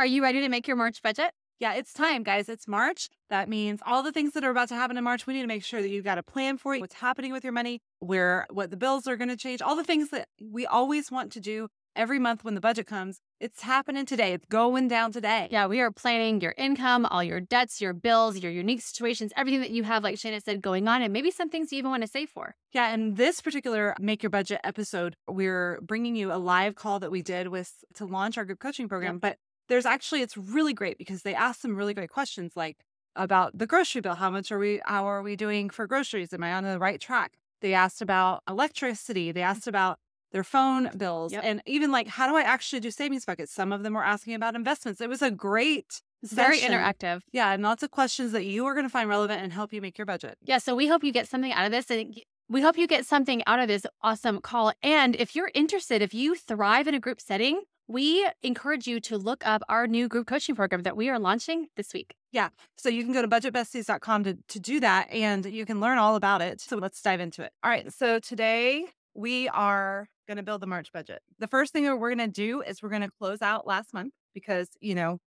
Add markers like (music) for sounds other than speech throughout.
Are you ready to make your March budget? Yeah, it's time, guys. It's March. That means all the things that are about to happen in March, we need to make sure that you've got a plan for it, what's happening with your money, where what the bills are going to change, all the things that we always want to do every month when the budget comes. It's happening today. It's going down today. Yeah, we are planning your income, all your debts, your bills, your unique situations, everything that you have, like Shana said, going on, and maybe some things you even want to save for. Yeah, and this particular Make Your Budget episode, we're bringing you a live call that we did with to launch our group coaching program. Yep. But there's actually it's really great because they ask some really great questions like about the grocery bill. How much are we how are we doing for groceries? Am I on the right track? They asked about electricity. They mm-hmm. asked about their phone bills, yep. and even like, how do I actually do savings buckets? Some of them were asking about investments. It was a great very interactive. Yeah, and lots of questions that you are going to find relevant and help you make your budget. Yeah, so we hope you get something out of this and we hope you get something out of this awesome call. And if you're interested, if you thrive in a group setting, we encourage you to look up our new group coaching program that we are launching this week. Yeah. So you can go to budgetbesties.com to, to do that and you can learn all about it. So let's dive into it. All right. So today we are going to build the March budget. The first thing that we're going to do is we're going to close out last month because, you know,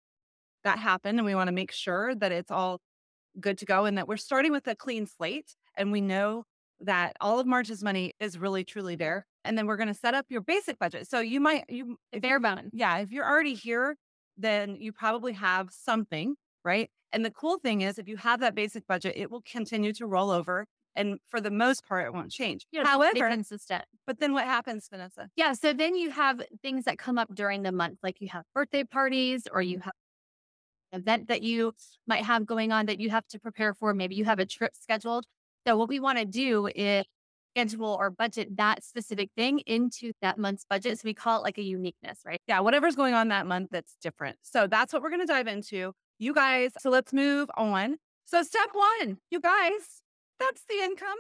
that happened and we want to make sure that it's all good to go and that we're starting with a clean slate and we know that all of March's money is really truly there. And then we're going to set up your basic budget. So you might you bare bone. Yeah, if you're already here, then you probably have something, right? And the cool thing is if you have that basic budget, it will continue to roll over and for the most part, it won't change. Yeah, However, consistent. But then what happens, Vanessa? Yeah. So then you have things that come up during the month, like you have birthday parties or you mm-hmm. have an event that you might have going on that you have to prepare for. Maybe you have a trip scheduled. So what we want to do is schedule or budget that specific thing into that month's budget. So we call it like a uniqueness, right? Yeah, whatever's going on that month that's different. So that's what we're going to dive into. You guys, so let's move on. So step one, you guys, that's the income.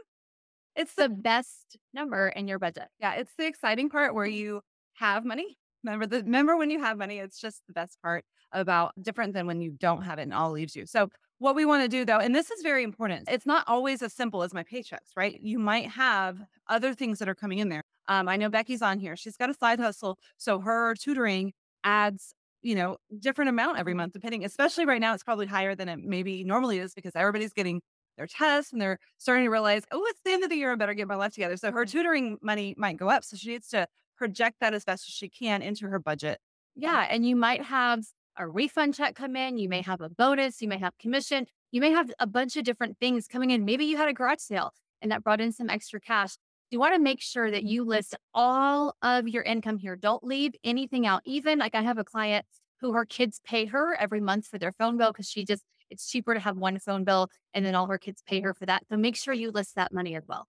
It's the best number in your budget. Yeah, it's the exciting part where you have money. Remember the remember when you have money, it's just the best part about different than when you don't have it and all leaves you. So what we want to do though, and this is very important, it's not always as simple as my paychecks, right? You might have other things that are coming in there. Um, I know Becky's on here. She's got a side hustle. So her tutoring adds, you know, different amount every month, depending, especially right now, it's probably higher than it maybe normally is because everybody's getting their tests and they're starting to realize, oh, it's the end of the year. I better get my life together. So her tutoring money might go up. So she needs to project that as best as she can into her budget. Yeah. And you might have a refund check come in. You may mm-hmm. have a bonus. You may have commission. You may have a bunch of different things coming in. Maybe you had a garage sale and that brought in some extra cash. You want to make sure that you list all of your income here. Don't leave anything out. Even like I have a client who her kids pay her every month for their phone bill because she just, it's cheaper to have one phone bill and then all her kids pay her for that. So make sure you list that money as well.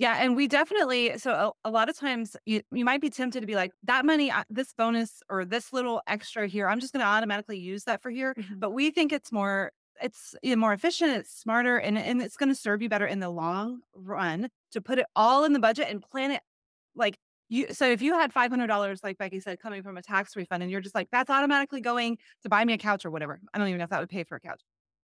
Yeah, and we definitely so a, a, lot of times you, you might be tempted to be like that money this bonus or this little extra here I'm just going to automatically use that for here, mm-hmm. but we think it's more it's more efficient, it's smarter and and it's going to serve you better in the long run to put it all in the budget and plan it like you so if you had $500 like Becky said coming from a tax refund and you're just like that's automatically going to buy me a couch or whatever. I don't even know if that would pay for a couch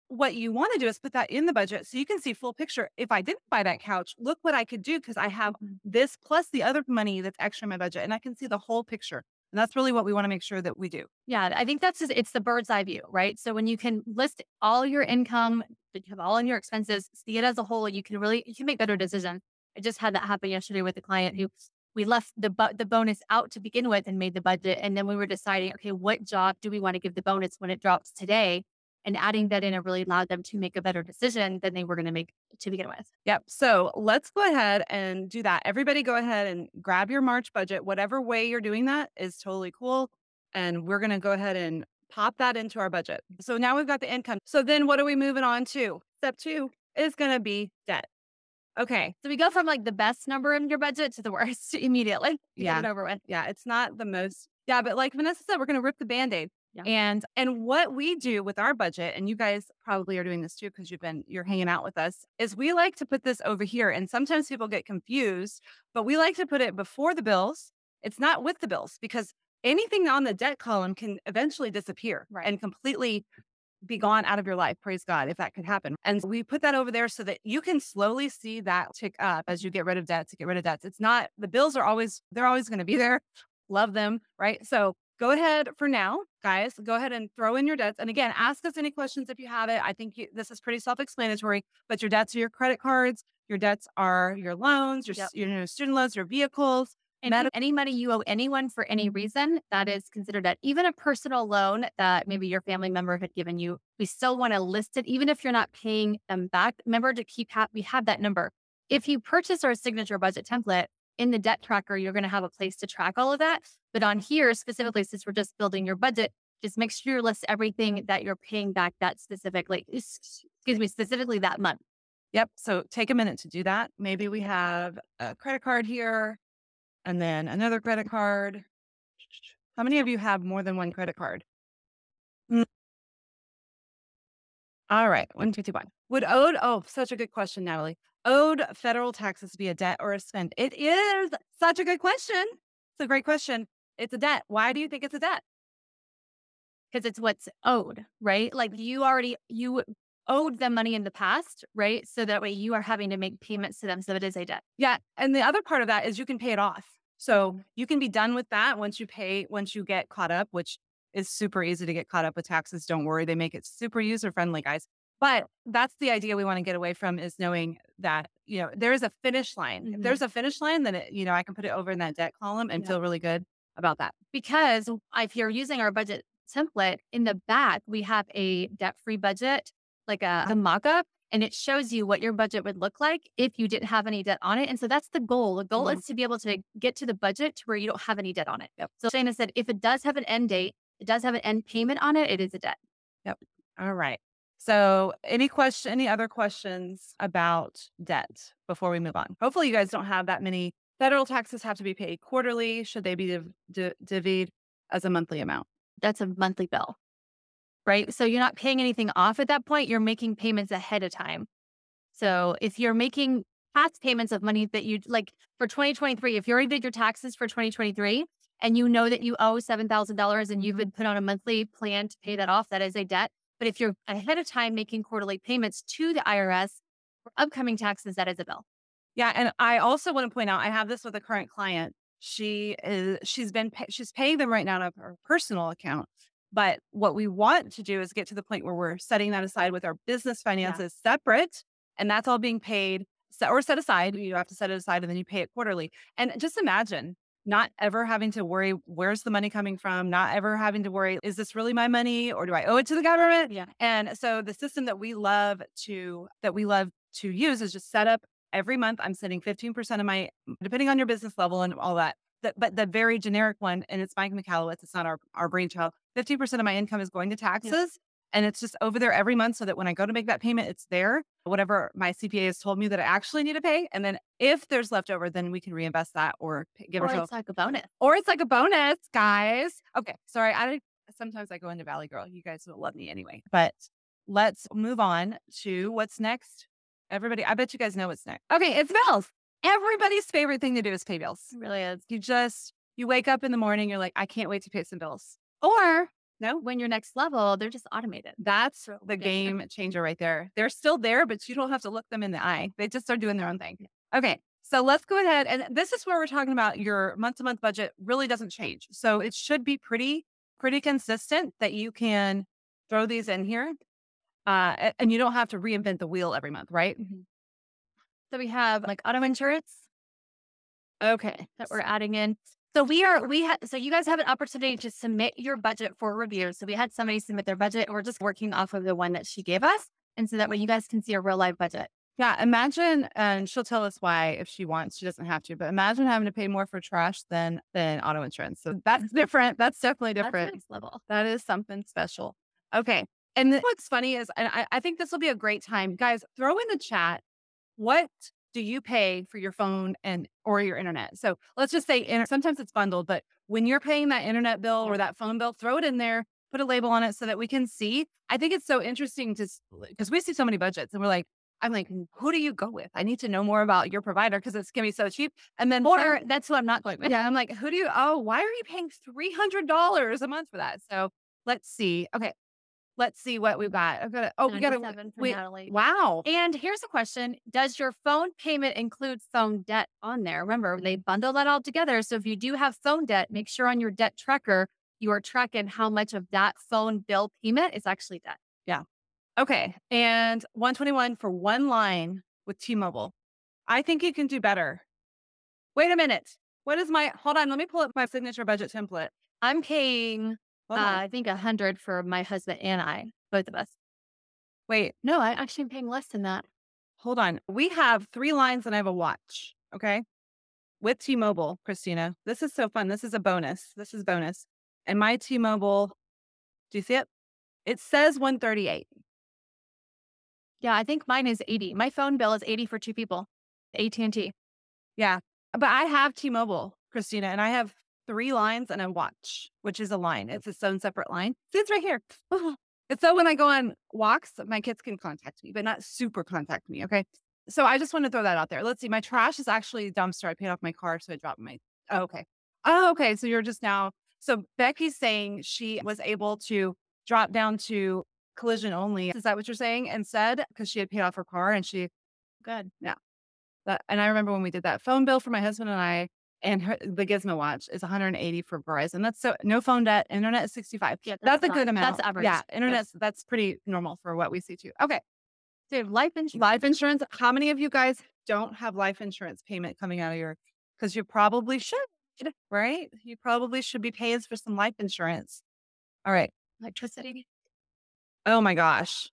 what you want to do is put that in the budget so you can see full picture. If I didn't buy that couch, look what I could do because I have mm-hmm. this plus the other money that's extra in my budget and I can see the whole picture. And that's really what we want to make sure that we do. Yeah, I think that's just, it's the bird's eye view, right? So when you can list all your income, you have all in your expenses, see it as a whole, you can really you can make better decisions. I just had that happen yesterday with a client who we left the bu- the bonus out to begin with and made the budget, and then we were deciding, okay, what job do we want to give the bonus when it drops today? And adding that in it really allowed them to make a better decision than they were going to make to begin with. Yep. So let's go ahead and do that. Everybody go ahead and grab your March budget. Whatever way you're doing that is totally cool. And we're going to go ahead and pop that into our budget. So now we've got the income. So then what are we moving on to? Step two is going to be debt. Okay. So we go from like the best number in your budget to the worst (laughs) immediately. Yeah. Get it over with. Yeah. It's not the most. Yeah. But like Vanessa said, we're going to rip the band aid. Yeah. And and what we do with our budget, and you guys probably are doing this too because you've been you're hanging out with us, is we like to put this over here. And sometimes people get confused, but we like to put it before the bills. It's not with the bills because anything on the debt column can eventually disappear right. and completely be gone out of your life. Praise God, if that could happen. And we put that over there so that you can slowly see that tick up as you get rid of debt to get rid of debts. It's not the bills are always, they're always going to be there. Love them. Right. So go ahead for now, guys, go ahead and throw in your debts. And again, ask us any questions if you have it. I think you, this is pretty self explanatory, but your debts are your credit cards, your debts are your loans, your, yep. your, your student loans, your vehicles. And any money you owe anyone for any mm-hmm. reason, that is considered debt. Even a personal loan that maybe your family member had given you, we still want to list it, even if you're not paying them back. Remember to keep, ha- we have that number. If you purchase our signature budget template, in the debt tracker, you're going to have a place to track all of that. But on here, specifically, since we're just building your budget, just make sure you list everything that you're paying back that specifically, excuse me, specifically that month. Yep. So take a minute to do that. Maybe we have a credit card here and then another credit card. How many of you have more than one credit card? Mm. All right, 151. Would owed, oh, such a good question, Natalie owed federal taxes be a debt or a spend? It is such a good question. It's a great question. It's a debt. Why do you think it's a debt? Because it's what's owed, right? Like you already you owed them money in the past, right? So that way you are having to make payments to them. So it is a debt. Yeah. And the other part of that is you can pay it off. So you can be done with that once you pay, once you get caught up, which is super easy to get caught up with taxes. Don't worry. They make it super user friendly, guys. But that's the idea we want to get away from is knowing that, you know, there is a finish line. Mm-hmm. If there's a finish line, then, it, you know, I can put it over in that debt column and yeah. feel really good about that. Because if you're using our budget template in the back, we have a debt free budget, like a, a mock up, and it shows you what your budget would look like if you didn't have any debt on it. And so that's the goal. The goal mm-hmm. is to be able to get to the budget to where you don't have any debt on it. Yep. So Shana said, if it does have an end date, it does have an end payment on it, it is a debt. Yep. All right. So, any question, any other questions about debt before we move on? Hopefully, you guys don't have that many federal taxes have to be paid quarterly. Should they be div- div- divvied as a monthly amount? That's a monthly bill, right? So you're not paying anything off at that point. You're making payments ahead of time. So if you're making past payments of money that you like for 2023, if you already did your taxes for 2023 and you know that you owe $7,000 and you've mm-hmm. been put on a monthly plan to pay that off, that is a debt. But if you're ahead of time making quarterly payments to the IRS for upcoming taxes, that is a bill. Yeah, and I also want to point out I have this with a current client. She is she's been she's paying them right now out of her personal account. But what we want to do is get to the point where we're setting that aside with our business finances yeah. separate, and that's all being paid or set aside. You have to set it aside, and then you pay it quarterly. And just imagine not ever having to worry where's the money coming from, not ever having to worry is this really my money or do I owe it to the government? Yeah. And so the system that we love to that we love to use is just set up every month I'm sending 15% of my depending on your business level and all that. The, but the very generic one, and it's Mike Michalowicz, it's not our, our brainchild. 15% of my income is going to taxes. And it's just over there every month so that when I go to make that payment, it's there, whatever my CPA has told me that I actually need to pay. And then if there's leftover, then we can reinvest that or give or it's like a bonus. Or it's like a bonus, guys. Okay. Sorry. I sometimes I go into Valley Girl. You guys will love me anyway. But let's move on to what's next. Everybody, I bet you guys know what's next. Okay, it's bills. Everybody's favorite thing to do is pay bills. It really is. You just you wake up in the morning, you're like, I can't wait to pay some bills. Or no, when you're next level, they're just automated. That's so the game changer right there. They're still there, but you don't have to look them in the eye. They just start doing their own thing. Okay. So let's go ahead. And this is where we're talking about your month to month budget really doesn't change. So it should be pretty, pretty consistent that you can throw these in here. Uh, and you don't have to reinvent the wheel every month, right? Mm-hmm. So we have like auto insurance. Okay. That we're adding in. So we are we had so you guys have an opportunity to submit your budget for review. So we had somebody submit their budget. We're just working off of the one that she gave us, and so that way you guys can see a real live budget. Yeah, imagine, and she'll tell us why if she wants. She doesn't have to, but imagine having to pay more for trash than than auto insurance. So that's (laughs) different. That's definitely different. That's level. That is something special. Okay, and what's funny is, and I, I think this will be a great time, guys. Throw in the chat what do you pay for your phone and or your internet? So let's just say sometimes it's bundled, but when you're paying that internet bill or that phone bill, throw it in there, put a label on it so that we can see. I think it's so interesting to because we see so many budgets and we're like, I'm like, who do you go with? I need to know more about your provider because it's gonna be so cheap. And then or that's who I'm not going with. Yeah, I'm like, who do you? Oh, why are you paying three hundred dollars a month for that? So let's see. Okay, Let's see what we've got. I've got a, oh, we got a wait, Natalie. Wow. And here's a question: Does your phone payment include phone debt on there? Remember, they bundle that all together. So if you do have phone debt, make sure on your debt tracker you are tracking how much of that phone bill payment is actually debt. Yeah. Okay. And 121 for one line with T-Mobile. I think you can do better. Wait a minute. What is my hold on? Let me pull up my signature budget template. I'm paying uh, I think a hundred for my husband and I, both of us. Wait, no, I actually am paying less than that. Hold on. We have three lines and I have a watch. Okay. With T Mobile, Christina. This is so fun. This is a bonus. This is bonus. And my T Mobile, do you see it? It says 138. Yeah, I think mine is 80. My phone bill is 80 for two people. AT&T. Yeah. But I have T-Mobile, Christina, and I have three lines and a watch, which is a line. Oh. It's its own separate line. See, it's right here. (laughs) It's so when I go on walks, my kids can contact me, but not super contact me. Okay. So I just want to throw that out there. Let's see. My trash is actually a dumpster. I paid off my car, so I dropped my. Oh, okay. Oh, okay. So you're just now. So Becky's saying she was able to drop down to collision only. Is that what you're saying? Instead, because she had paid off her car and she. Good. Yeah. That, and I remember when we did that phone bill for my husband and I, and her, the Gizmo watch is 180 for Verizon. That's so no phone debt. Internet is 65. Yeah, that's, that's a not, good amount. That's average. Yeah, internet that's pretty normal for what we see too. Okay. So life insurance. Life insurance. How many of you guys don't have life insurance payment coming out of your? Because you probably should, right? You probably should be paying for some life insurance. All right. Electricity. Oh my gosh.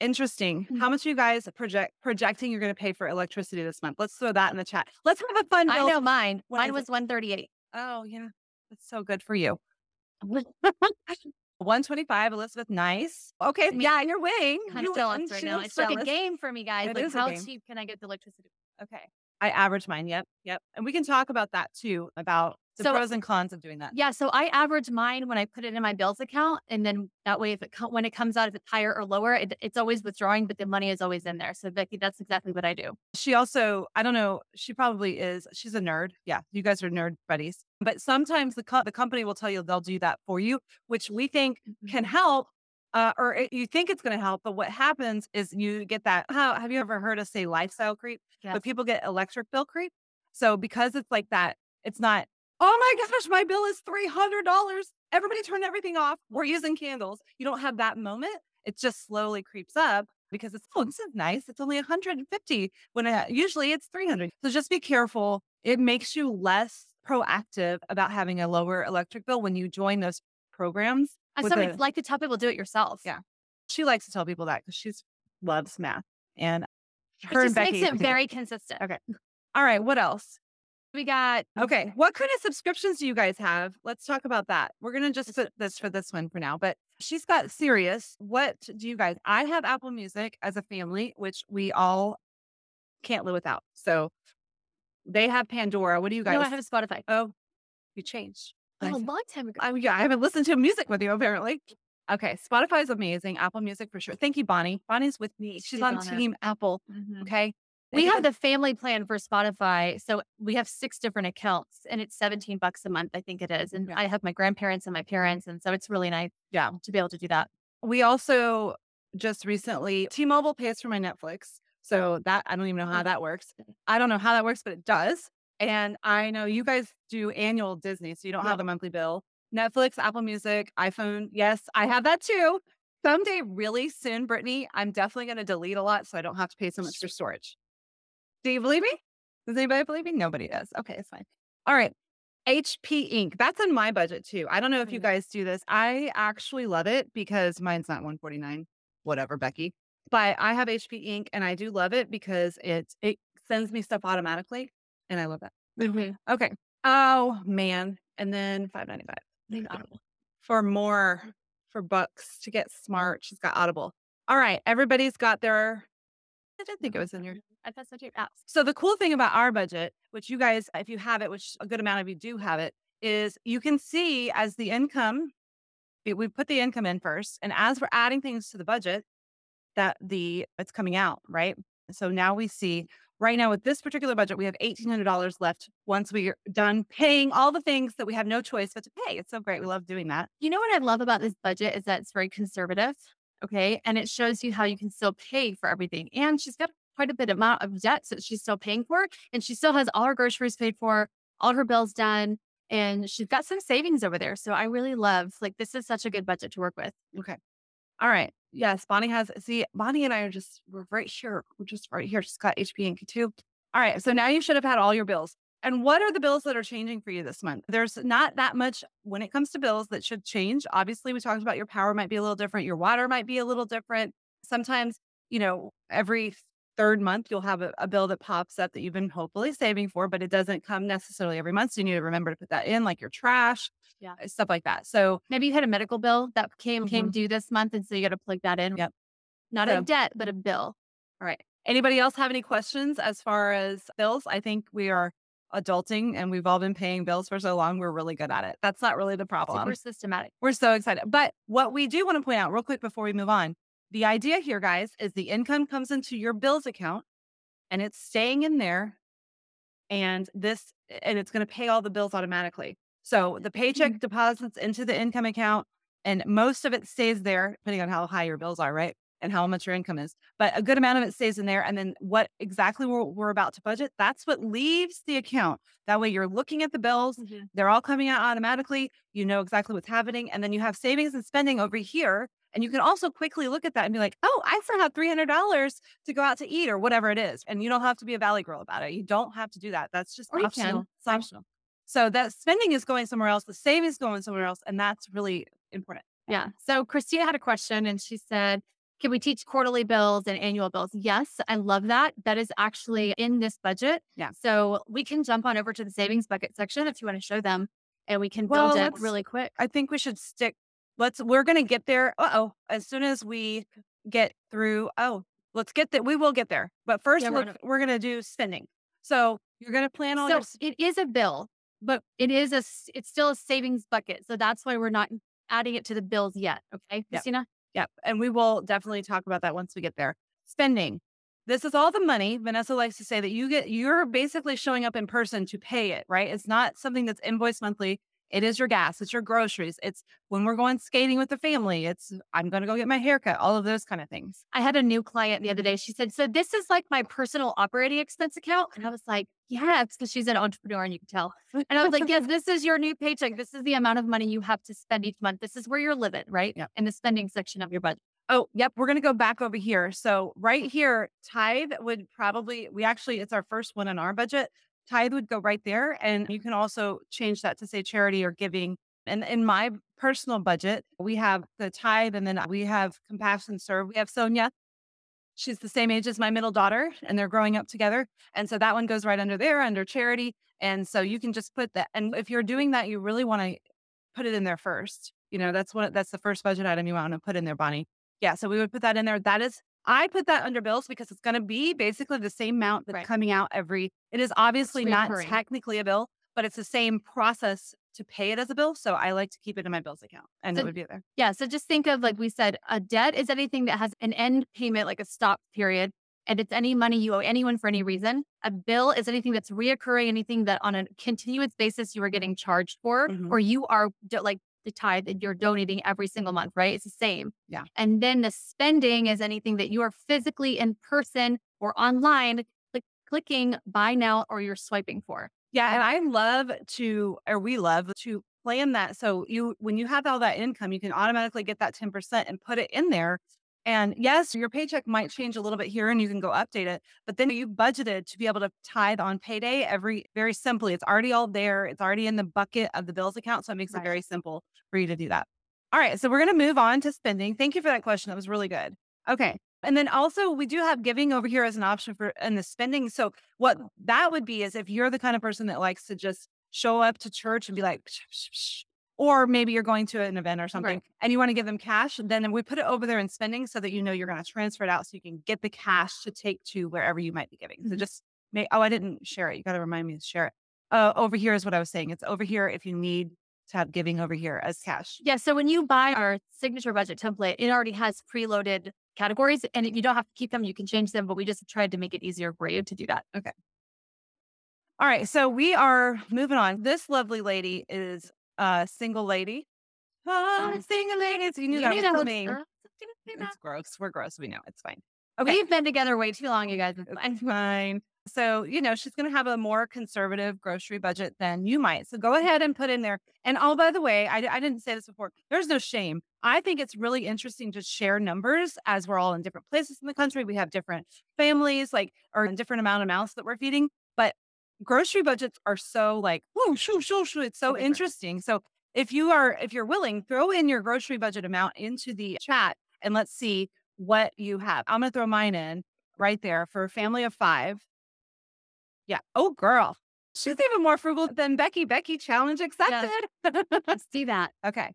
Interesting. Mm-hmm. How much are you guys project projecting you're going to pay for electricity this month? Let's throw that in the chat. Let's have a fun. Bill. I know mine. What mine was 138. Oh yeah, that's so good for you. (laughs) 125, Elizabeth. Nice. Okay, yeah, you're winning. I'm jealous right now. It's like a game for me, guys. It like, how cheap can I get the electricity? Okay. I average mine. Yep. Yep. And we can talk about that too, about the so, pros and cons of doing that. Yeah. So I average mine when I put it in my bills account. And then that way, if it when it comes out, if it's higher or lower, it, it's always withdrawing, but the money is always in there. So Becky, that's exactly what I do. She also, I don't know, she probably is, she's a nerd. Yeah. You guys are nerd buddies. But sometimes the, co- the company will tell you they'll do that for you, which we think mm-hmm. can help. Uh, or it, you think it's going to help, but what happens is you get that. How have you ever heard us say lifestyle creep? Yes. But people get electric bill creep. So because it's like that, it's not Oh my gosh, my bill is $300. Everybody turn everything off. We're using candles. You don't have that moment. It just slowly creeps up because it's, oh, this is nice. It's only 150 when I, usually it's 300. So just be careful. It makes you less proactive about having a lower electric bill when you join those programs. I so a, like to tell people do it yourself. Yeah. She likes to tell people that because she loves math and her it just makes it (laughs) very consistent. Okay. All right. What else? We got okay. What kind of subscriptions do you guys have? Let's talk about that. We're gonna just put this for this one for now. But she's got Sirius. What do you guys? I have Apple Music as a family, which we all can't live without. So they have Pandora. What do you guys? No, I have Spotify. Oh, you changed. Oh, a long time ago. Oh, yeah, I haven't listened to music with you apparently. Okay, Spotify is amazing. Apple Music for sure. Thank you, Bonnie. Bonnie's with me. She's, She's on, on, Team Apple. Mm-hmm. Okay. We have the family plan for Spotify. So we have six different accounts and it's 17 bucks a month, I think it is. And yeah. I have my grandparents and my parents. And so it's really nice yeah. to be able to do that. We also just recently, T Mobile pays for my Netflix. So that I don't even know how oh. that works. I don't know how that works, but it does. And I know you guys do annual Disney, so you don't yeah. have the monthly bill. Netflix, Apple Music, iPhone. Yes, I have that too. Someday, really soon, Brittany, I'm definitely going to delete a lot so I don't have to pay so much for storage. Do you believe me? Does anybody believe me? Nobody does. Okay, it's fine. All right. HP ink. That's in my budget too. I don't know if you mm-hmm. guys do this. I actually love it because mine's not 149. Whatever, Becky. But I have HP ink and I do love it because it it sends me stuff automatically and I love that. Mm-hmm. Okay. Oh man. And then 595 for more for books to get smart. She's got Audible. All right. Everybody's got their I did think it was in your I thought so too. Oh. So the cool thing about our budget, which you guys, if you have it, which a good amount of you do have it, is you can see as the income, we put the income in first, and as we're adding things to the budget, that the it's coming out right. So now we see right now with this particular budget, we have eighteen hundred dollars left once we're done paying all the things that we have no choice but to pay. It's so great. We love doing that. You know what I love about this budget is that it's very conservative. Okay. And it shows you how you can still pay for everything. And she's got quite a bit amount of debts that she's still paying for. And she still has all her groceries paid for, all her bills done. and she's got some savings over there. So I really love like this is such a good budget to work with. Okay. All right. Yes, Bonnie has. See, Bonnie and I are just we're right here. We're just right here. She's got HP and Q2. All right. So now you should have had all your bills. And what are the bills that are changing for you this month? There's not that much when it comes to bills that should change. Obviously, we talked about your power might be a little different, your water might be a little different. Sometimes, you know, every third month you'll have a, a, bill that pops up that you've been hopefully saving for, but it doesn't come necessarily every month. So you need to remember to put that in, like your trash, yeah, uh, stuff like that. So maybe you had a medical bill that came mm-hmm. came due this month, and so you got to plug that in. Yep, not so, a debt, but a bill. All right. Anybody else have any questions as far as bills? I think we are adulting and we've all been paying bills for so long. We're really good at it. That's not really the problem. We're systematic. We're so excited. But what we do want to point out real quick before we move on the idea here, guys, is the income comes into your bills account and it's staying in there. And this, and it's going to pay all the bills automatically. So the paycheck mm-hmm. deposits into the income account and most of it stays there, depending on how high your bills are, right? And how much your income is. But a good amount of it stays in there. And then what exactly we're, we're about to budget, that's what leaves the account. That way you're looking at the bills, mm-hmm. they're all coming out automatically. You know exactly what's happening. And then you have savings and spending over here and you can also quickly look at that and be like, oh, I still have $300 to go out to eat or whatever it is. And you don't have to be a valley girl about it. You don't have to do that. That's just or optional. It's optional. So that spending is going somewhere else. The savings going somewhere else. And that's really important. Yeah. So Christina had a question and she said, can we teach quarterly bills and annual bills? Yes, I love that. That is actually in this budget. Yeah. So we can jump on over to the savings bucket section if you want to show them and we can build well, it really quick. I think we should stick let's we're gonna get there. Uh oh. As soon as we get through, oh, let's get that. We will get there. But first, yeah, we're, gonna, we're gonna do spending. So you're gonna plan all. So your... it is a bill, but it is a. It's still a savings bucket. So that's why we're not adding it to the bills yet. Okay, Christina. Yep. And we will definitely talk about that once we get there. Spending. This is all the money. Vanessa likes to say that you get, you're basically showing up in person to pay it, right? It's not something that's invoiced monthly. It is your gas, it's your groceries, it's when we're going skating with the family, it's I'm going to go get my haircut, all of those kind of things. I had a new client the other day. She said, So this is like my personal operating expense account. And I was like, Yes, because she's an entrepreneur and you can tell. And I was like, Yes, (laughs) this is your new paycheck. This is the amount of money you have to spend each month. This is where you're living, right? Yeah. In the spending section of your budget. Oh, yep. We're going to go back over here. So, right here, tithe would probably, we actually, it's our first one in our budget tithe would go right there. And you can also change that to say charity or giving. And in my personal budget, we have the tithe and then we have compassion serve. We have Sonia. She's the same age as my middle daughter and they're growing up together. And so that one goes right under there under charity. And so you can just put that. And if you're doing that, you really want to put it in there first. You know, that's what that's the first budget item you want to put in there, Bonnie. Yeah. So we would put that in there. That is I put that under bills because it's going to be basically the same amount that's right. coming out every. It is obviously not technically a bill, but it's the same process to pay it as a bill. So I like to keep it in my bills account and so, it would be there. Yeah. So just think of, like mm-hmm. we said, a debt is anything that has an end payment, like a stop period. And it's any money you owe anyone for any mm-hmm. reason. A bill is anything that's reoccurring, anything that on a continuous basis you are mm-hmm. getting charged for, mm-hmm. or you are like the tithe that you're donating every single month, right? It's the same. Yeah. And then the spending is anything that you are physically in person or online click, clicking buy now or you're swiping for. Yeah. And I love to, or we love to plan that. So you, when you have all that income, you can automatically get that 10% and put it in there and yes, your paycheck might change a little bit here and you can go update it, but then you budgeted to be able to tithe on payday every very simply. It's already all there. It's already in the bucket of the bills account. So it makes right. it very simple for you to do that. All right. So we're going to move on to spending. Thank you for that question. That was really good. Okay. And then also we do have giving over here as an option for in the spending. So what that would be is if you're the kind of person that likes to just show up to church and be like, psh, psh, psh, or maybe you're going to an event or something right. and you want to give them cash, then we put it over there in spending so that you know you're going to transfer it out so you can get the cash to take to wherever you might be giving. Mm-hmm. So just make, oh, I didn't share it. You got to remind me to share it. Uh, over here is what I was saying. It's over here if you need to have giving over here as cash. Yeah. So when you buy our signature budget template, it already has preloaded categories and if you don't have to keep them. You can change them, but we just tried to make it easier for you to do that. Okay. All right. So we are moving on. This lovely lady is uh, single lady. Oh, single ladies. You knew you that was me. It's gross. We're gross. We know. It's fine. Okay. We've been together way too long, you guys. It's fine. fine. So, you know, she's going to have a more conservative grocery budget than you might. So go ahead and put in there. And oh, by the way, I, I didn't say this before. There's no shame. I think it's really interesting to share numbers as we're all in different places in the country. We have different families, like, or different amount of mouths that we're feeding. But grocery budgets are so like, whoo, shoo, shoo, shoo. It's so interesting. So if you are, if you're willing, throw in your grocery budget amount into the chat and let's see what you have. I'm going to throw mine in right there for a family of five. Yeah. Oh, girl. She's even more frugal than Becky. Becky challenge accepted. Yes. (laughs) Let's see that. Okay.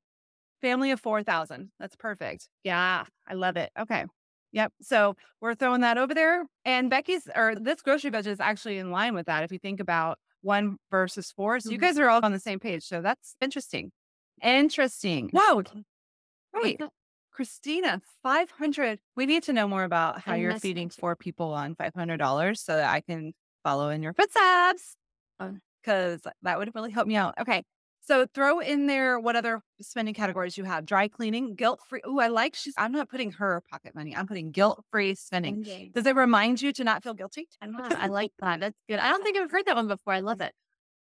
Family of 4,000. That's perfect. Yeah. I love it. Okay. Yep. So we're throwing that over there. And Becky's or this grocery budget is actually in line with that. If you think about one versus four. So mm-hmm. you guys are all on the same page. So that's interesting. Interesting. Wow. Wait. Christina, 500. We need to know more about how you're feeding four people on $500 so that I can follow in your footsteps because uh, that would really help me out. Okay. So throw in there what other spending categories you have. Dry cleaning, guilt free. Oh, I like she's I'm not putting her pocket money. I'm putting guilt free spending. Okay. Does it remind you to not feel guilty? I (laughs) like that. That's good. I don't think I've heard that one before. I love it.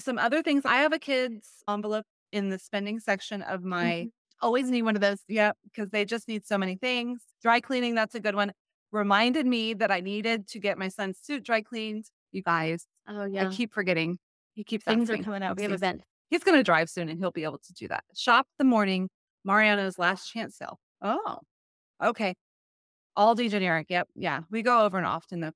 Some other things. I have a kid's envelope in the spending section of my mm-hmm. always need one of those. Yep. Because they just need so many things. Dry cleaning, that's a good one. Reminded me that I needed to get my son's suit dry cleaned. You guys. Oh yeah. I keep forgetting. He keeps things are coming out. We have a vent. He's going to drive soon and he'll be able to do that. Shop the morning, Mariano's last chance sale. Oh, okay. Aldi generic. Yep. Yeah. We go over and often though.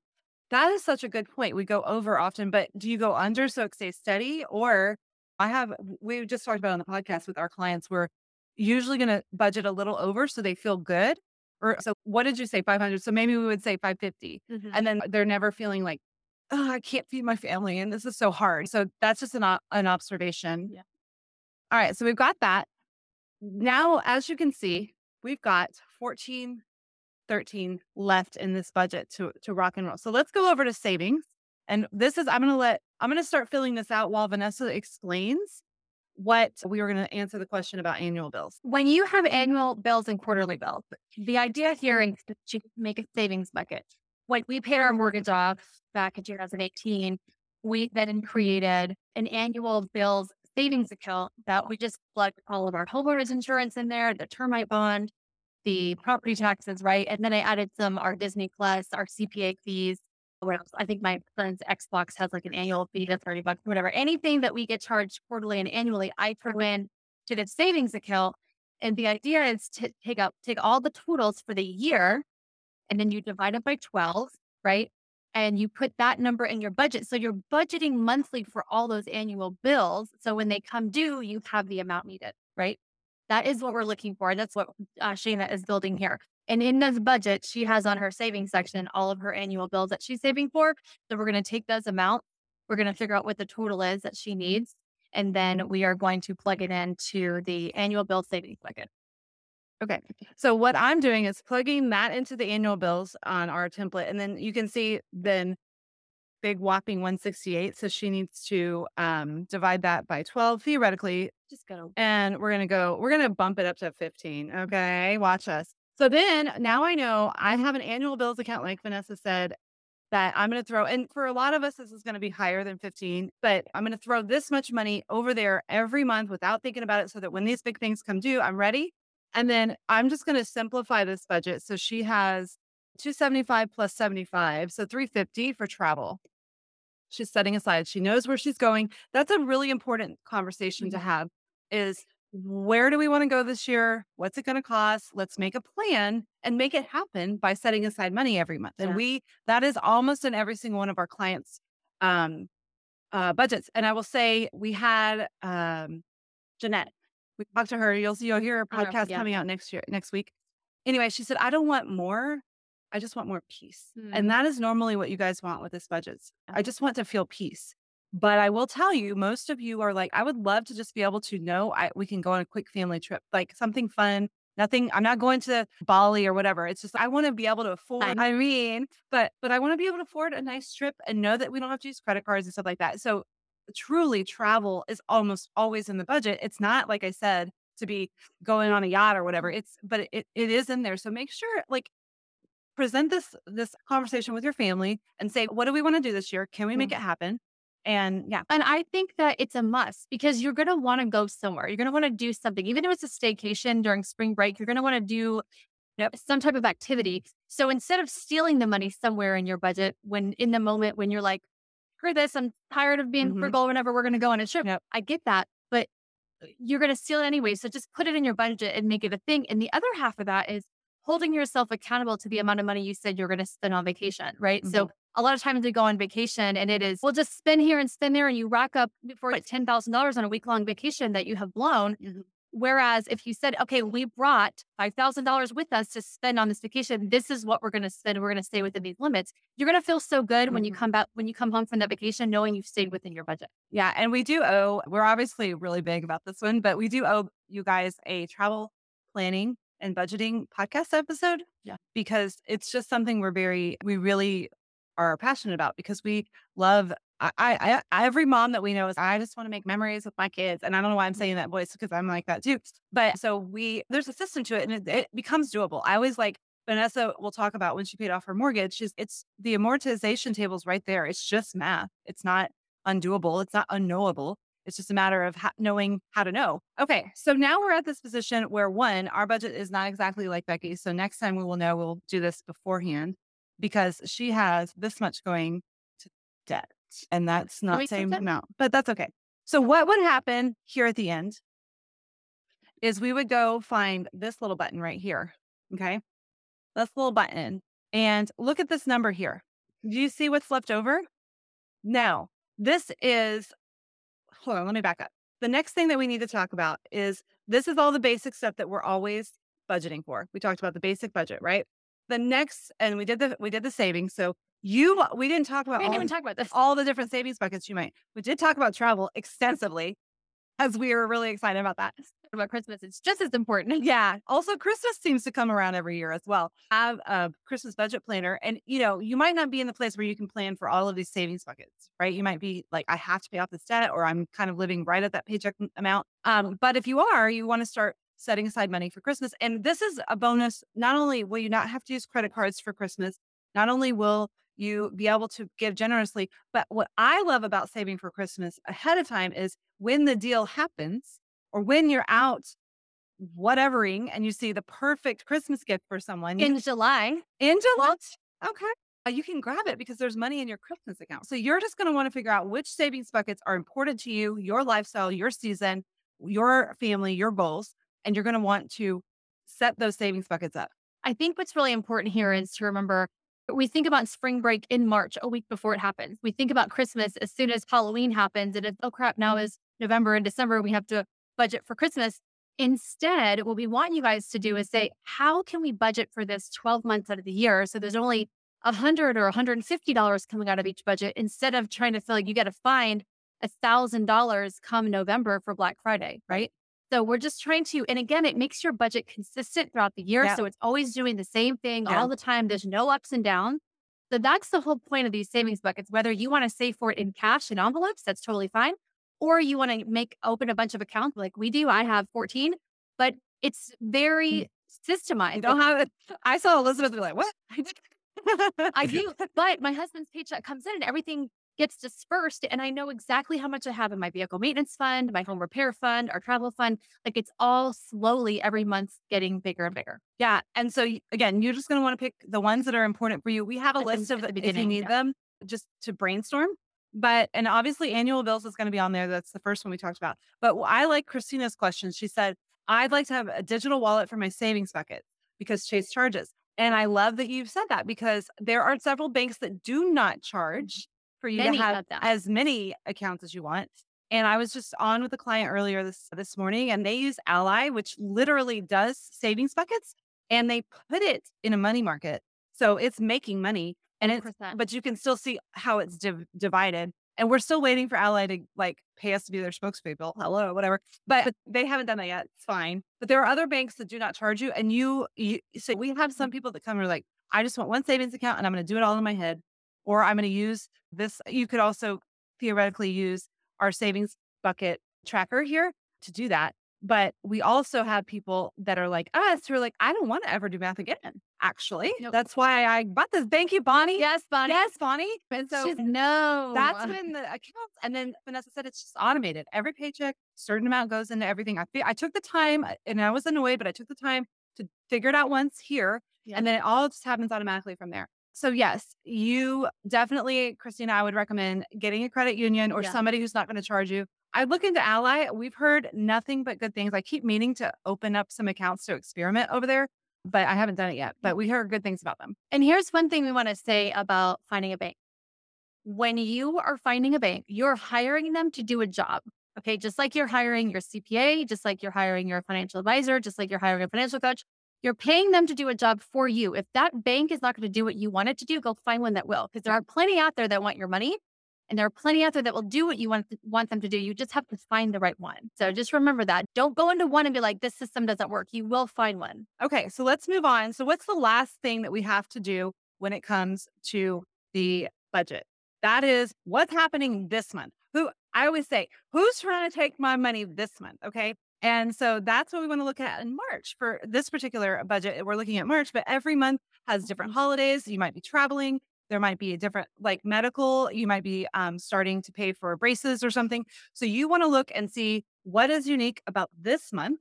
That is such a good point. We go over often, but do you go under so it stays steady? Or I have, we just talked about on the podcast with our clients, we're usually going to budget a little over so they feel good. Or so what did you say? 500. So maybe we would say 550. Mm-hmm. And then they're never feeling like, oh, I can't feed my family and this is so hard. So that's just an, an observation. Yeah. All right. So we've got that. Now, as you can see, we've got 14, 13 left in this budget to, to rock and roll. So let's go over to savings. And this is, I'm going to let, I'm going to start filling this out while Vanessa explains what we were going to answer the question about annual bills. When you have annual bills and quarterly bills, the idea here is to make a savings bucket. When we paid our mortgage off back in 2018, we then created an annual bills savings account that we just plugged all of our homeowners insurance in there, the termite bond, the property taxes, right? And then I added some our Disney Plus, our CPA fees. What else? I think my son's Xbox has like an annual fee of 30 bucks, whatever. Anything that we get charged quarterly and annually, I throw in to the savings account. And the idea is to take up take all the totals for the year and then you divide it by 12, right? And you put that number in your budget. So you're budgeting monthly for all those annual bills. So when they come due, you have the amount needed, right? That is what we're looking for. And That's what uh, Shana is building here. And in this budget, she has on her savings section all of her annual bills that she's saving for. So we're going to take those amounts. We're going to figure out what the total is that she needs. And then we are going to plug it into the annual bill savings bucket. Okay. So what I'm doing is plugging that into the annual bills on our template. And then you can see then big whopping 168. So she needs to um, divide that by 12 theoretically. Just go. And we're going to go, we're going to bump it up to 15. Okay. Watch us. So then now I know I have an annual bills account, like Vanessa said, that I'm going to throw. And for a lot of us, this is going to be higher than 15, but I'm going to throw this much money over there every month without thinking about it so that when these big things come due, I'm ready and then I'm just going to simplify this budget. So she has 275 plus 75, so 350 for travel. She's setting aside. She knows where she's going. That's a really important conversation mm-hmm. to have is where do we want to go this year? What's it going to cost? Let's make a plan and make it happen by setting aside money every month. And yeah. we that is almost in every single one of our clients um uh budgets. And I will say we had um Jeanette we talked to her. You'll see, you'll hear a podcast yeah. coming out next year, next week. Anyway, she said, I don't want more. I just want more peace. Mm. And that is normally what you guys want with this budgets. I just want to feel peace. But I will tell you, most of you are like, I would love to just be able to know I, we can go on a quick family trip, like something fun. Nothing. I'm not going to Bali or whatever. It's just I want to be able to afford. I mean, but but I want to be able to afford a nice trip and know that we don't have to use credit cards and stuff like that. So truly travel is almost always in the budget. It's not like I said to be going on a yacht or whatever. It's but it, it is in there. So make sure like present this this conversation with your family and say, what do we want to do this year? Can we make mm-hmm. it happen? And yeah. And I think that it's a must because you're going to want to go somewhere. You're going to want to do something. Even if it's a staycation during spring break, you're going to want to do yep. some type of activity. So instead of stealing the money somewhere in your budget, when in the moment when you're like, screw this, I'm tired of being mm-hmm. frugal whenever we're going to go on a trip. Yep. I get that. But uh, you're going to steal it anyway. So just put it in your budget and make it a thing. And the other half of that is holding yourself accountable to the amount of money you said you're going to spend on vacation, right? Mm-hmm. So a lot of times we go on vacation and it is, we'll just spend here and spend there and you rack up for $10,000 on a week long vacation that you have blown. Mm-hmm. Whereas if you said, okay, we brought $5,000 with us to spend on this vacation, this is what we're going to spend. We're going to stay within these limits. You're going to feel so good mm-hmm. when you mm-hmm. come back, when you come home from that vacation, knowing you've stayed within your budget. Yeah. And we do owe, we're obviously really big about this one, but we do owe you guys a travel planning and budgeting podcast episode. Yeah. Because it's just something we're very, we really are passionate about because we love I, I, I, every mom that we know is I just want to make memories with my kids, and I don't know why I'm saying that voice because I'm like that too. But so we there's a system to it, and it, it becomes doable. I always like Vanessa will talk about when she paid off her mortgage. She's it's the amortization tables right there. It's just math. It's not undoable. It's not unknowable. It's just a matter of knowing how to know. Okay, so now we're at this position where one, our budget is not exactly like Becky. So next time we will know we'll do this beforehand because she has this much going to debt. And that's not the same amount, but that's okay. So what would happen here at the end is we would go find this little button right here. Okay. This little button and look at this number here. Do you see what's left over? Now, this is, hold on, let me back up. The next thing that we need to talk about is this is all the basic stuff that we're always budgeting for. We talked about the basic budget, right? The next, and we did the we did the savings. So you we didn't talk about we didn't all, even talk about this. all the different savings buckets you might. We did talk about travel extensively, as we were really excited about that. About Christmas, it's just as important. (laughs) Yeah. Also, Christmas seems to come around every year as well. Have a Christmas budget planner, and you know you might not be in the place where you can plan for all of these savings buckets, right? You might be like, I have to pay off this debt, or I'm kind of living right at that paycheck amount. Um, but if you are, you want to start setting aside money for Christmas. And this is a bonus. Not only will you not have to use credit cards for Christmas, not only will you be able to give generously, but what I love about saving for Christmas ahead of time is when the deal happens or when you're out whatevering and you see the perfect Christmas gift for someone in July. In July. Okay. Uh, you can grab it because there's money in your Christmas account. So you're just going to want to figure out which savings buckets are important to you, your lifestyle, your season, your family, your goals and you're going to want to set those savings buckets up. I think what's really important here is to remember we think about spring break in March, a week before it happens. We think about Christmas as soon as Halloween happens. And it's, oh crap, now mm-hmm. is November and December. We have to budget for Christmas. Instead, what we want you guys to do is say, how can we budget for this 12 months out of the year? So there's only a hundred or $150 coming out of each budget instead of trying to feel like you got to find a thousand dollars come November for Black Friday, right? So we're just trying to, and again, it makes your budget consistent throughout the year. Yeah. So it's always doing the same thing yeah. all the time. There's no ups and downs. So that's the whole point of these savings buckets. Whether you want to save for it in cash and envelopes, that's totally fine. Or you want to make open a bunch of accounts like we do. I have 14, but it's very mm. systemized. You don't have it. I saw Elizabeth be like, what? (laughs) I (laughs) do. But my husband's paycheck comes in and everything gets dispersed and I know exactly how much I have in my vehicle maintenance fund, my home repair fund, our travel fund. Like it's all slowly every month getting bigger and bigger. Yeah. And so again, you're just going to want to pick the ones that are important for you. We have a list of if you need yeah. them just to brainstorm. But and obviously annual bills is going to be on there. That's the first one we talked about. But I like Christina's question. She said, I'd like to have a digital wallet for my savings bucket because Chase charges. And I love that you've said that because there are several banks that do not mm-hmm. charge for you many to have as many accounts as you want. And I was just on with a client earlier this this morning and they use Ally, which literally does savings buckets and they put it in a money market. So it's making money and it's but you can still see how it's div- divided. And we're still waiting for Ally to like pay us to be their spokespeople. Hello, whatever. But, but they haven't done that yet. It's fine. But there are other banks that do not charge you. And you, you so we have some mm. people that come and are like, I just want one savings account and I'm going to do it all in my head or I'm going to use this. You could also theoretically use our savings bucket tracker here to do that. But we also have people that are like us who are like, I don't want to ever do math again. Actually, nope. that's why I bought this. Thank you, Bonnie. Yes, Bonnie. Yes, Bonnie. And so She's, no, that's when the accounts. And then Vanessa said it's just automated. Every paycheck, certain amount goes into everything. I I took the time, uh, and I was annoyed, but I took the time to figure it out once here, yeah. and then it all just happens automatically from there. So yes, you definitely, Christina, I would recommend getting a credit union or yeah. somebody who's not going to charge you. I look into Ally. We've heard nothing but good things. I keep meaning to open up some accounts to experiment over there, but I haven't done it yet. But we heard good things about them. And here's one thing we want to say about finding a bank. When you are finding a bank, you're hiring them to do a job. Okay. Just like you're hiring your CPA, just like you're hiring your financial advisor, just like you're hiring a financial coach, you're paying them to do a job for you. If that bank is not going to do what you want it to do, go find one that will, because there are plenty out there that want your money. And there are plenty out there that will do what you want, want them to do. You just have to find the right one. So just remember that. Don't go into one and be like, this system doesn't work. You will find one. Okay. So let's move on. So, what's the last thing that we have to do when it comes to the budget? That is what's happening this month. Who I always say, who's trying to take my money this month? Okay. And so that's what we want to look at in March for this particular budget. We're looking at March, but every month has different mm-hmm. holidays. You might be traveling. There might be a different, like medical, you might be um, starting to pay for braces or something. So you want to look and see what is unique about this month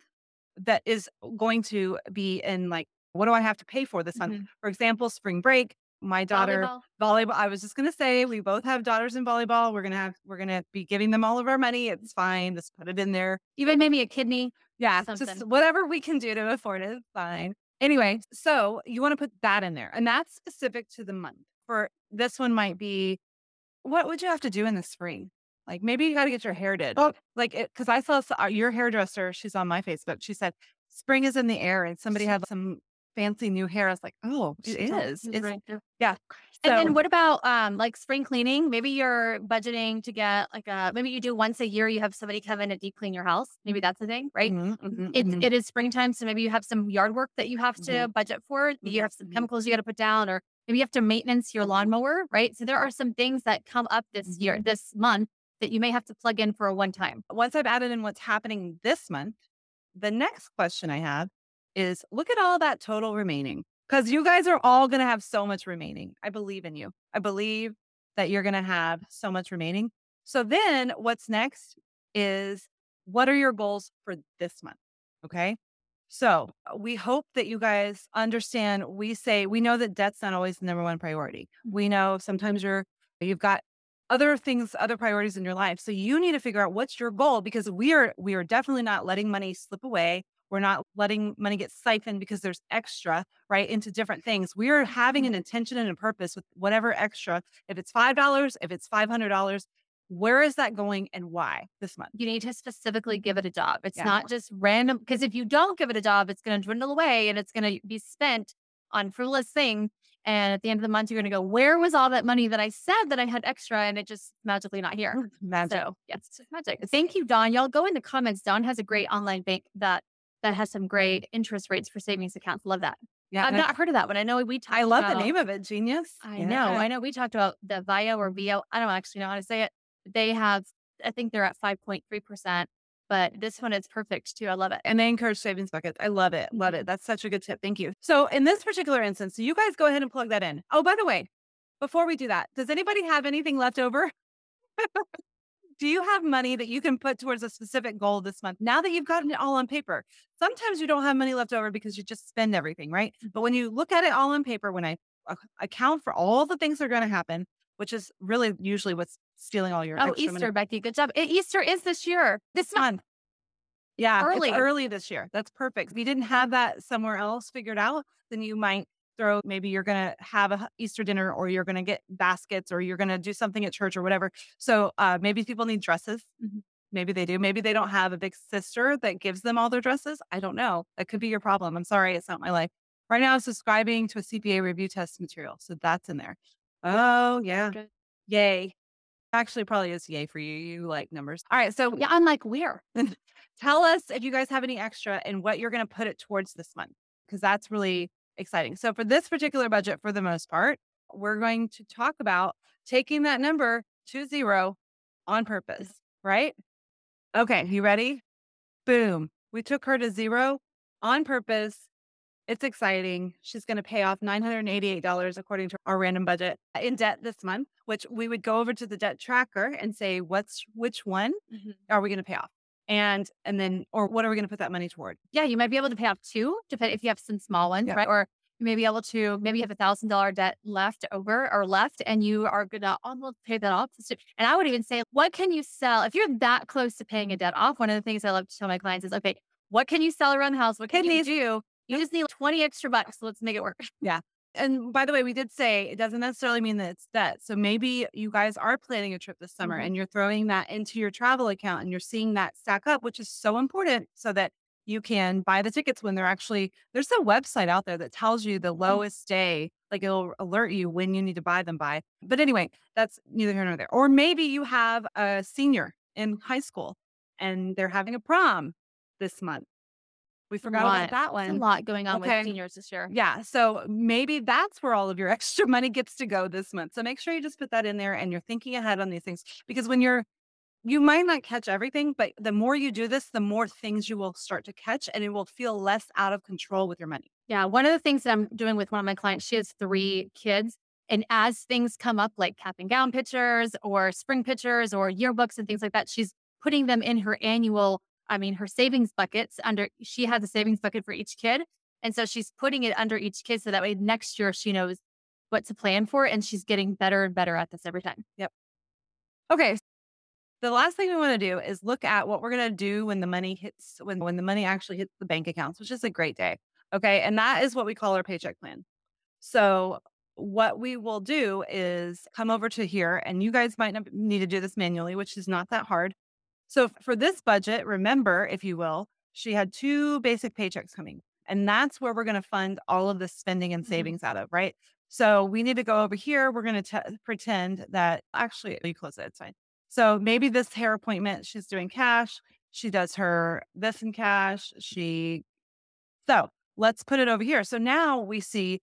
that is going to be in like, what do I have to pay for this month? Mm-hmm. For example, spring break, my daughter volleyball. volleyball. I was just gonna say we both have daughters in volleyball. We're gonna have we're gonna be giving them all of our money. It's fine. Just put it in there. Even maybe a kidney. Yeah, something. just whatever we can do to afford it. Fine. Anyway, so you want to put that in there, and that's specific to the month. For this one, might be what would you have to do in the spring? Like maybe you got to get your hair did. Oh, like because I saw your hairdresser. She's on my Facebook. She said spring is in the air, and somebody had some fancy new hair. I was like, oh, it is. It's, right yeah. So, and then what about um like spring cleaning? Maybe you're budgeting to get like a maybe you do once a year. You have somebody come in and deep clean your house. Maybe that's the thing, right? Mm-hmm, mm-hmm, it, mm-hmm. it is springtime, so maybe you have some yard work that you have to mm-hmm. budget for. You mm-hmm, have some mm-hmm. chemicals you got to put down, or maybe you have to maintenance your lawnmower, right? So there are some things that come up this year, this month that you may have to plug in for a one time. Once I've added in what's happening this month, the next question I have is look at all that total remaining because you guys are all going to have so much remaining. I believe in you. I believe that you're going to have so much remaining. So then what's next is what are your goals for this month? Okay. So uh, we hope that you guys understand. We say, we know that debt's not always the number one priority. We know sometimes you're, you've got other things, other priorities in your life. So you need to figure out what's your goal because we are, we are definitely not letting money slip away we're not letting money get siphoned because there's extra, right, into different things. We are having an mm-hmm. intention and a purpose with whatever extra. If it's $5, if it's $500, where is that going and why this month? You need to specifically give it a job. It's yeah. not just random, because if you don't give it a job, it's going to dwindle away and it's going to be spent on frivolous things. And at the end of the month, you're going to go, where was all that money that I said that I had extra and it just magically not here? Magic. So, yes, magic. Thank you, Don. Y'all go in the comments. Don has a great online bank that that has some great interest rates for savings accounts. Love that. Yeah, I've not heard of that one. I know we talked. I love about, the name of it, Genius. I yeah. know. I know. We talked about the VIO or VO. I don't actually know how to say it. They have. I think they're at five point three percent. But this one is perfect too. I love it. And they encourage savings buckets. I love it. Love it. Mm-hmm. That's such a good tip. Thank you. So in this particular instance, you guys go ahead and plug that in. Oh, by the way, before we do that, does anybody have anything left over? (laughs) Do you have money that you can put towards a specific goal this month now that you've gotten it all on paper? Sometimes you don't have money left over because you just spend everything, right? Mm. But when you look at it all on paper, when I account for all the things that are going to happen, which is really usually what's stealing all your oh Easter, money. Becky, good job. Easter is this year, this month. Yeah, early, early this year. That's perfect. If you didn't have that somewhere else figured out, then you might throw maybe you're going to have a Easter dinner or you're going to get baskets or you're going to do something at church or whatever. So uh, maybe people need dresses. Mm-hmm. Maybe they do. Maybe they don't have a big sister that gives them all their dresses. I don't know. That could be your problem. I'm sorry. It's not my life. Right now, I'm subscribing to a CPA review test material. So that's in there. Oh, yeah. Yay. Actually, probably is yay for you. You like numbers. All right. So, yeah, I'm like, where? (laughs) tell us if you guys have any extra and what you're going to put it towards this month, because that's really exciting. So for this particular budget, for the most part, we're going to talk about taking that number to zero on purpose, right? Okay, you ready? Boom. We took her to zero on purpose. It's exciting. She's going to pay off $988 according to our random budget in debt this month, which we would go over to the debt tracker and say, what's which one mm-hmm. are we going to pay off? And and then or what are we going to put that money toward? Yeah, you might be able to pay off two, depending if you have some small ones, yeah. right? Or you may be able to maybe you have a thousand dollar debt left over or left and you are gonna almost pay that off. And I would even say, what can you sell if you're that close to paying a debt off? One of the things I love to tell my clients is, okay, what can you sell around the house? What can you do? You just need 20 extra bucks. So let's make it work. Yeah. And by the way, we did say it doesn't necessarily mean that it's debt. So maybe you guys are planning a trip this summer mm-hmm. and you're throwing that into your travel account and you're seeing that stack up, which is so important so that you can buy the tickets when they're actually there's a website out there that tells you the mm. lowest day like it'll alert you when you need to buy them by but anyway that's neither here nor there or maybe you have a senior in high school and they're having a prom this month we forgot about that one. a lot going on okay. with seniors this year. Yeah. So maybe that's where all of your (laughs) extra money gets to go this month. So make sure you just put that in there and you're thinking ahead on these things because when you're you might not catch everything, but the more you do this, the more things you will start to catch and it will feel less out of control with your money. Yeah. One of the things that I'm doing with one of my clients, she has three kids. And as things come up, like cap and gown pictures or spring pictures or yearbooks and things like that, she's putting them in her annual, I mean, her savings buckets under, she has a savings bucket for each kid. And so she's putting it under each kid. So that way next year she knows what to plan for. And she's getting better and better at this every time. Yep. Okay, the last thing we want to do is look at what we're going to do when the money hits when when the money actually hits the bank accounts which is a great day okay and that is what we call our paycheck plan so what we will do is come over to here and you guys might need to do this manually which is not that hard so for this budget remember if you will she had two basic paychecks coming and that's where we're going to fund all of the spending and mm-hmm. savings out of right so we need to go over here we're going to pretend that actually you close it it's fine so maybe this hair appointment, she's doing cash. She does her this in cash. She, so let's put it over here. So now we see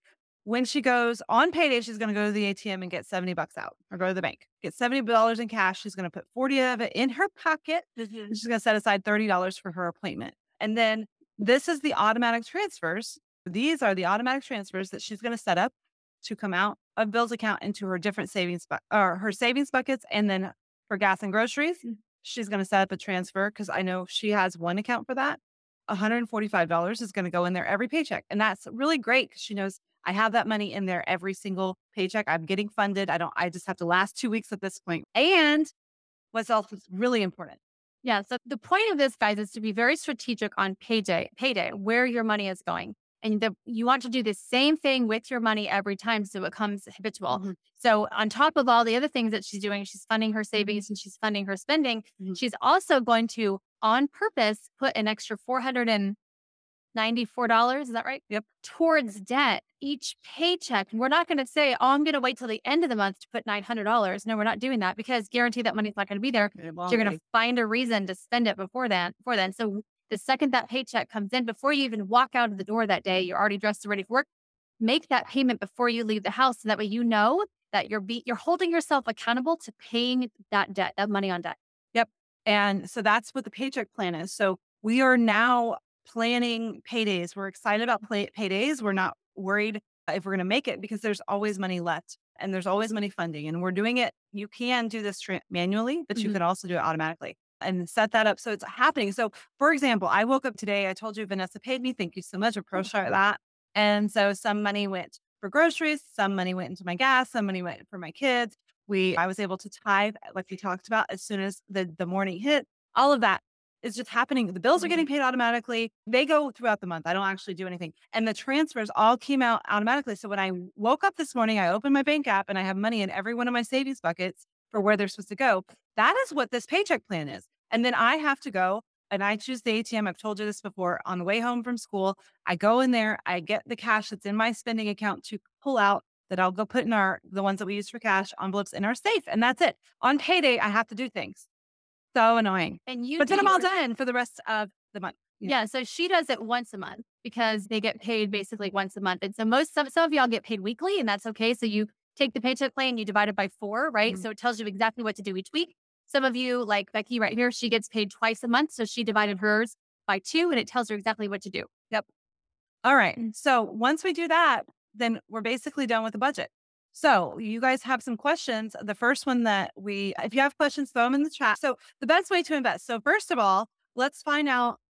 when she goes on payday, she's going to go to the ATM and get 70 bucks out or go to the bank, get $70 in cash. She's going to put 40 of it in her pocket. Mm-hmm. She's going to set aside $30 for her appointment. And then this is the automatic transfers. These are the automatic transfers that she's going to set up to come out of bills account into her different savings, bu- or her savings buckets and then for gas and groceries. Mm. She's going to set up a transfer because I know she has one account for that. $145 is going to go in there every paycheck. And that's really great because she knows I have that money in there every single paycheck. I'm getting funded. I don't, I just have to last two weeks at this point. And what's else is really important. Yeah. So the point of this, guys, is to be very strategic on payday, payday, where your money is going and the, you want to do the same thing with your money every time so it becomes habitual. Mm-hmm. So on top of all the other things that she's doing, she's funding her mm-hmm. savings and she's funding her spending. Mm-hmm. She's also going to, on purpose, put an extra four hundred and ninety-four dollars. Is that right? Yep. Towards debt each paycheck. And we're not going to say, "Oh, I'm going to wait till the end of the month to put nine hundred dollars." No, we're not doing that because guarantee that money's not going to be there. You're going to find a reason to spend it before then. Before then, so the second that paycheck comes in, before you even walk out of the door that day, you're already dressed and ready for work. Make that payment before you leave the house. So that way you know that you're be- you're holding yourself accountable to paying that debt, that money on debt. Yep. And so that's what the paycheck plan is. So we are now planning paydays. We're excited about pay- paydays. We're not worried if we're going to make it because there's always money left and there's always money funding. And we're doing it. You can do this tra- manually, but mm-hmm. you can also do it automatically and set that up so it's happening. So, for example, I woke up today. I told you Vanessa paid me. Thank you so much. Appreciate that. And so some money went for groceries, some money went into my gas, some money went for my kids. We I was able to tithe, like we talked about, as soon as the the morning hit. All of that is just happening. The bills are getting mm-hmm. paid automatically. They go throughout the month. I don't actually do anything. And the transfers all came out automatically. So when I woke up this morning, I opened my bank app and I have money in every one of my savings buckets for where they're supposed to go. That is what this paycheck plan is. And then I have to go and I choose the ATM. I've told you this before. On the way home from school, I go in there, I get the cash that's in my spending account to pull out that I'll go put in our the ones that we use for cash envelopes in our safe. And that's it. On payday, I have to do things. So annoying. And you but then I'm all done for the rest of the month. Yeah. So she does it once a month because they get paid basically once a month. And so most some, some of y'all get paid weekly, and that's okay. So you take the paycheck plan, you divide it by four, right? Mm-hmm. So it tells you exactly what to do each week. Some of you, like Becky right here, she gets paid twice a month. So she divided hers by two and it tells her exactly what to do. Yep. All right. So once we do that, then we're basically done with the budget. So you guys have some questions. The first one that we, if you have questions, throw them in the chat. So the best way to invest. So first of all, let's find out,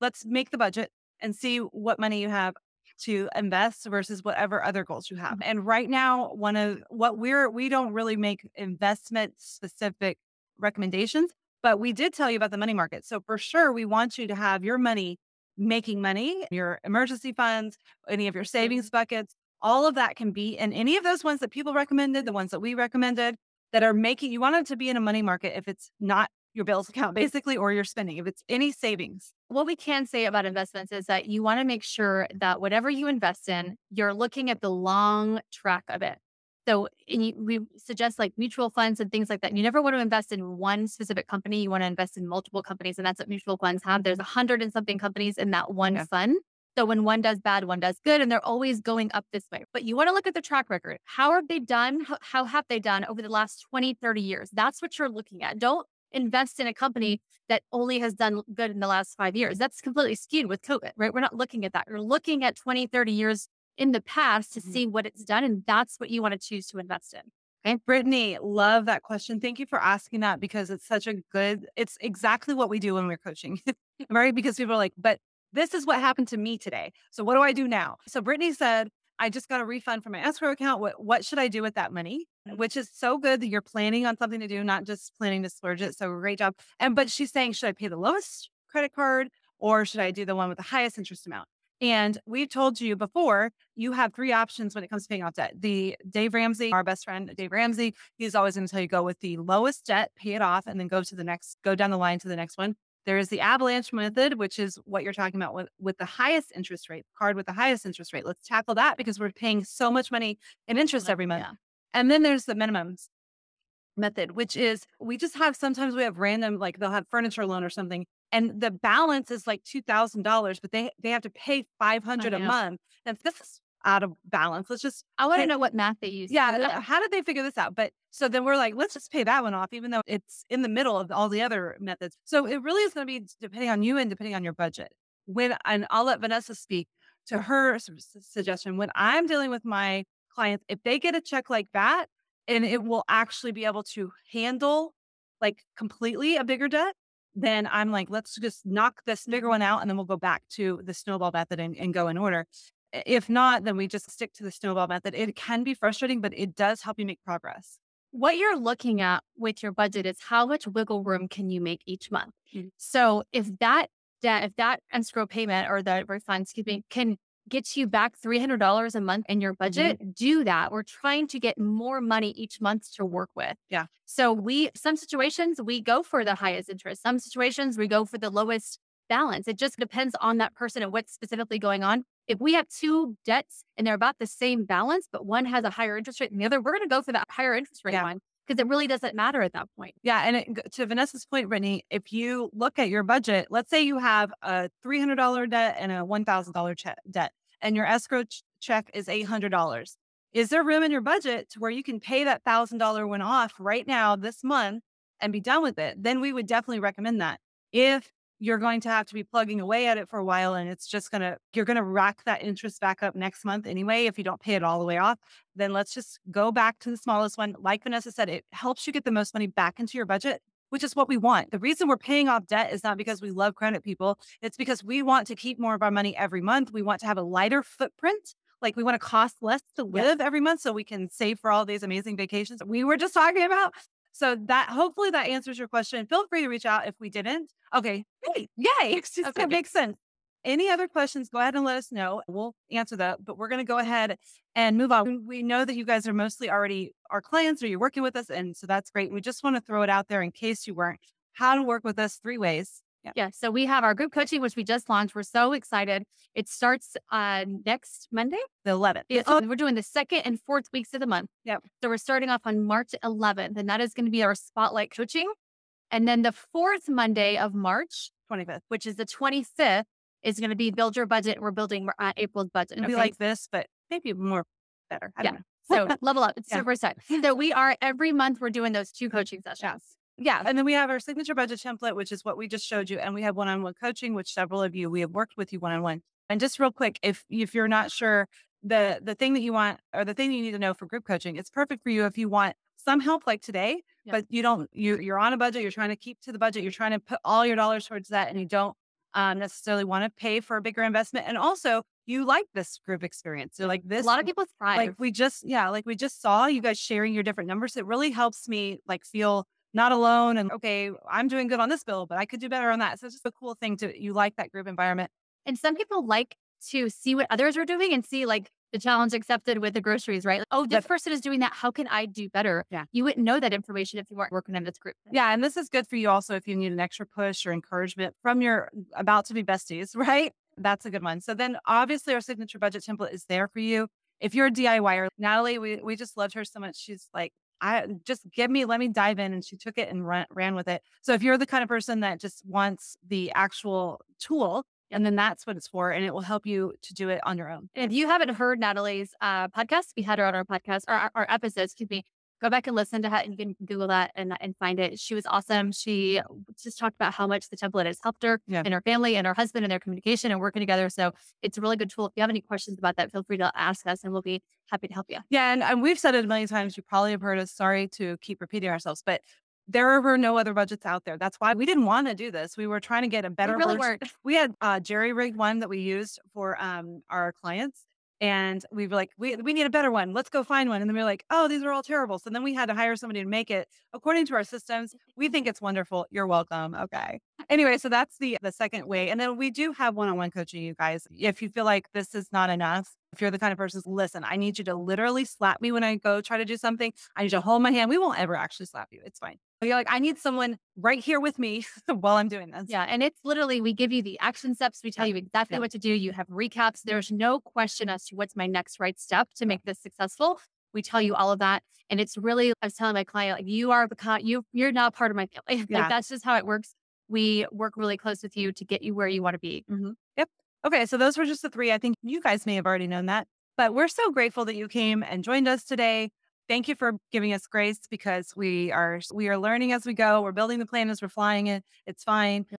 let's make the budget and see what money you have to invest versus whatever other goals you have. Mm-hmm. And right now, one of what we're, we don't really make investment specific recommendations, but we did tell you about the money market. So for sure, we want you to have your money making money, your emergency funds, any of your savings buckets, all of that can be in any of those ones that people recommended, the ones that we recommended that are making you want it to be in a money market if it's not your bills account basically or your spending if it's any savings. What we can say about investments is that you want to make sure that whatever you invest in you're looking at the long track of it. So you, we suggest like mutual funds and things like that. You never want to invest in one specific company you want to invest in multiple companies and that's what mutual funds have. There's a hundred and something companies in that one yeah. fund so when one does bad, one does good, and they're always going up this way. But you want to look at the track record. How have they done? How, how, have they done over the last 20, 30 years? That's what you're looking at. Don't invest in a company that only has done good in the last five years. That's completely skewed with COVID, right? We're not looking at that. You're looking at 20, 30 years in the past to mm-hmm. see what it's done. And that's what you want to choose to invest in. Okay. Brittany, love that question. Thank you for asking that because it's such a good, it's exactly what we do when we're coaching, (laughs) right? Because people are like, but this is what happened to me today. So what do I do now? So Brittany said, I just got a refund from my escrow account. What what should I do with that money? Mm. Which is so good that you're planning on something to do, not just planning to splurge it. So great job. And but she's saying, should I pay the lowest credit card or should I do the one with the highest interest amount? And we've told you before, you have three options when it comes to paying off debt. The Dave Ramsey, our best friend, Dave Ramsey, he's always going to tell you go with the lowest debt, pay it off, and then go to the next, go down the line to the next one. There is the avalanche method, which is what you're talking about with, with the highest interest rate, card with the highest interest rate. Let's tackle that because we're paying so much money in interest every month. Yeah. And then there's the minimums method, which is we just have sometimes we have random, like they'll have furniture loan or something. And the balance is like two thousand dollars, but they they have to pay five hundred a month. And this is out of balance. Let's just I want to know what math they use. Yeah, how did they figure this out? But so then we're like, let's just pay that one off, even though it's in the middle of all the other methods. So it really is going to be depending on you and depending on your budget. When and I'll let Vanessa speak to her suggestion. When I'm dealing with my clients, if they get a check like that, and it will actually be able to handle like completely a bigger debt, then I'm like, let's just knock this bigger one out and then we'll go back to the snowball method and, and go in order. If not, then we just stick to the snowball method. It can be frustrating, but it does help you make progress. What you're looking at with your budget is how much wiggle room can you make each month. Mm-hmm. So if that debt, if that escrow payment or the refund, excuse me, can get you back $300 a month in your budget, mm-hmm. do that. We're trying to get more money each month to work with. Yeah. So we, some situations we go for the highest interest. Some situations we go for the lowest balance. It just depends on that person and what's specifically going on. If we have two debts and they're about the same balance, but one has a higher interest rate than the other, we're going to go for that higher interest rate yeah. one because it really doesn't matter at that point. Yeah. And it, to Vanessa's point, Brittany, if you look at your budget, let's say you have a $300 debt and a $1,000 che- debt, and your escrow ch- check is $800. Is there room in your budget to where you can pay that $1,000 one off right now this month and be done with it? Then we would definitely recommend that. If you're going to have to be plugging away at it for a while and it's just going to you're going to rack that interest back up next month anyway if you don't pay it all the way off then let's just go back to the smallest one. Like vanessa said it helps you get the most money back into your budget which is what we want. The reason we're paying off debt is not because we love credit people it's because we want to keep more of our money every month. We want to have a lighter footprint like we want to cost less to live every month so we can save for all these amazing vacations. We were just talking about so that hopefully that answers your question. Feel free to reach out if we didn't. Okay. Great. Yay. (laughs) okay. That makes sense. Any other questions, go ahead and let us know. We'll answer that, but we're going to go ahead and move on. We know that you guys are mostly already our clients or you're working with us. And so that's great. We just want to throw it out there in case you weren't. How to work with us three ways. Yeah. yeah. So we have our group coaching, which we just launched. We're so excited. It starts uh, next Monday, the 11th. Yeah, so oh. We're doing the second and fourth weeks of the month. Yep. So we're starting off on March 11th, and that is going to be our spotlight coaching. And then the fourth Monday of March, 25th, which is the 25th, is going to be build your budget. We're building uh, April's budget. It'll okay? be like this, but maybe more better. yeah. so level up. It's (laughs) yeah. super exciting. So we are every month we're doing those two coaching sessions. Yeah. And then we have our signature budget template, which is what we just showed you. And we have one on one coaching, which several of you, we have worked with you one on one. And just real quick, if if you're not sure the the thing that you want or the thing that you need to know for group coaching, it's perfect for you if you want some help like today, yeah. but you don't you you're on a budget, you're trying to keep to the budget, you're trying to put all your dollars towards that and you don't um, necessarily want to pay for a bigger investment. And also you like this group experience. So like this a lot of people thrive. Like we just yeah, like we just saw you guys sharing your different numbers. It really helps me like feel not alone and okay, I'm doing good on this bill, but I could do better on that. So it's just a cool thing to you like that group environment. And some people like to see what others are doing and see like the challenge accepted with the groceries, right? Like, oh, this person is doing that. How can I do better? Yeah. You wouldn't know that information if you weren't working in this group. Yeah. And this is good for you also if you need an extra push or encouragement from your mm, about to be besties, (laughs) right? That's a good one. So then obviously our signature budget template is there for you. If you're a DIYer, Natalie, we, we just loved her so much. She's like, I just give me, let me dive in. And she took it and ran, ran with it. So if you're the kind of person that just wants the actual tool, and then that's what it's for. And it will help you to do it on your own. if you haven't heard Natalie's uh, podcast, we had her on our podcast, or our, our episodes, excuse me, go back and listen to her. You can Google that and, and find it. She was awesome. She just talked about how much the template has helped her yeah. and her family and her husband and their communication and working together. So it's a really good tool. If you have any questions about that, feel free to ask us and we'll be happy to help you. Yeah. And, and we've said it a million times. You probably have heard us. Sorry to keep repeating ourselves, but there were no other budgets out there. That's why we didn't want to do this. We were trying to get a better. We really weren't. We had a jerry rigged one that we used for um, our clients, and we were like, we we need a better one. Let's go find one. And then we are like, oh, these are all terrible. So then we had to hire somebody to make it according to our systems. We think it's wonderful. You're welcome. Okay. Anyway, so that's the the second way. And then we do have one on one coaching, you guys. If you feel like this is not enough, if you're the kind of person, listen, I need you to literally slap me when I go try to do something. I need you to hold my hand. We won't ever actually slap you. It's fine. You're like, I need someone right here with me (laughs) while I'm doing this. Yeah. And it's literally, we give you the action steps. We tell you exactly yeah. what to do. You have recaps. There's no question as to what's my next right step to make this successful. We tell you all of that. And it's really, I was telling my client, like, you are the, you, you're not part of my family. (laughs) Yeah. like, that's just how it works. We work really close with you to get you where you want to be. Mm-hmm. Okay. So those were just the three. I think you guys may have already known that, but we're so grateful that you came and joined us today thank you for giving us grace because we are we are learning as we go. We're building the plan as we're flying it. It's fine.